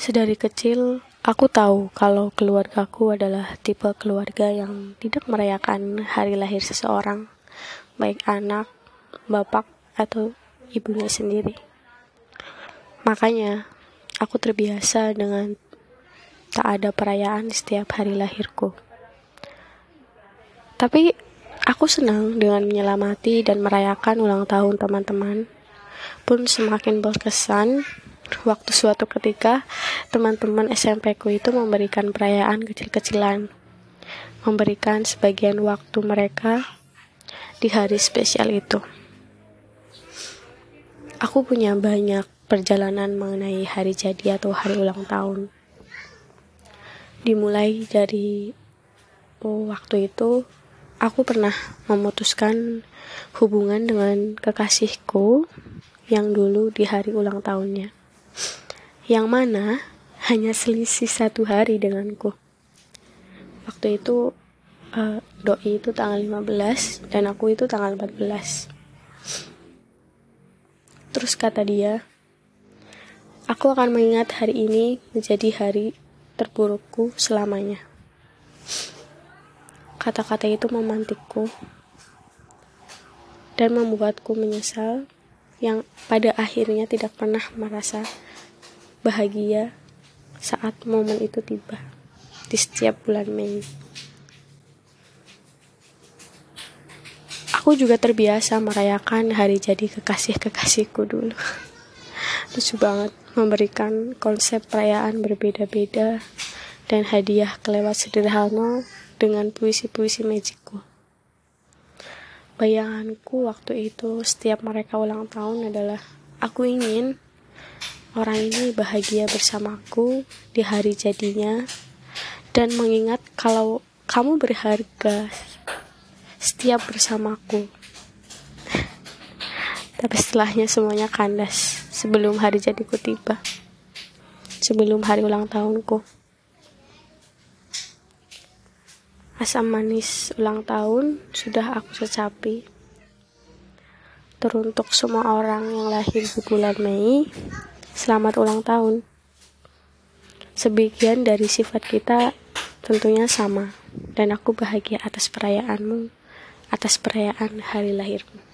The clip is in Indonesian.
Sedari kecil, aku tahu kalau keluargaku adalah tipe keluarga yang tidak merayakan hari lahir seseorang, baik anak, bapak, atau ibunya sendiri. Makanya, aku terbiasa dengan tak ada perayaan setiap hari lahirku. Tapi, aku senang dengan menyelamati dan merayakan ulang tahun teman-teman, pun semakin berkesan waktu suatu ketika teman-teman SMP ku itu memberikan perayaan kecil-kecilan, memberikan sebagian waktu mereka di hari spesial itu. Aku punya banyak perjalanan mengenai hari jadi atau hari ulang tahun. Dimulai dari oh, waktu itu, aku pernah memutuskan hubungan dengan kekasihku yang dulu di hari ulang tahunnya yang mana hanya selisih satu hari denganku. Waktu itu uh, doi itu tanggal 15 dan aku itu tanggal 14. Terus kata dia, aku akan mengingat hari ini menjadi hari terburukku selamanya. Kata-kata itu memantikku dan membuatku menyesal yang pada akhirnya tidak pernah merasa bahagia saat momen itu tiba di setiap bulan Mei. Aku juga terbiasa merayakan hari jadi kekasih-kekasihku dulu. Lucu banget memberikan konsep perayaan berbeda-beda dan hadiah kelewat sederhana dengan puisi-puisi magicku. Bayanganku waktu itu setiap mereka ulang tahun adalah aku ingin Orang ini bahagia bersamaku di hari jadinya dan mengingat kalau kamu berharga setiap bersamaku. Tapi setelahnya semuanya kandas sebelum hari jadiku tiba. Sebelum hari ulang tahunku. Asam manis ulang tahun sudah aku secapi. Teruntuk semua orang yang lahir di bulan Mei, Selamat ulang tahun. Sebagian dari sifat kita tentunya sama, dan aku bahagia atas perayaanmu, atas perayaan hari lahirmu.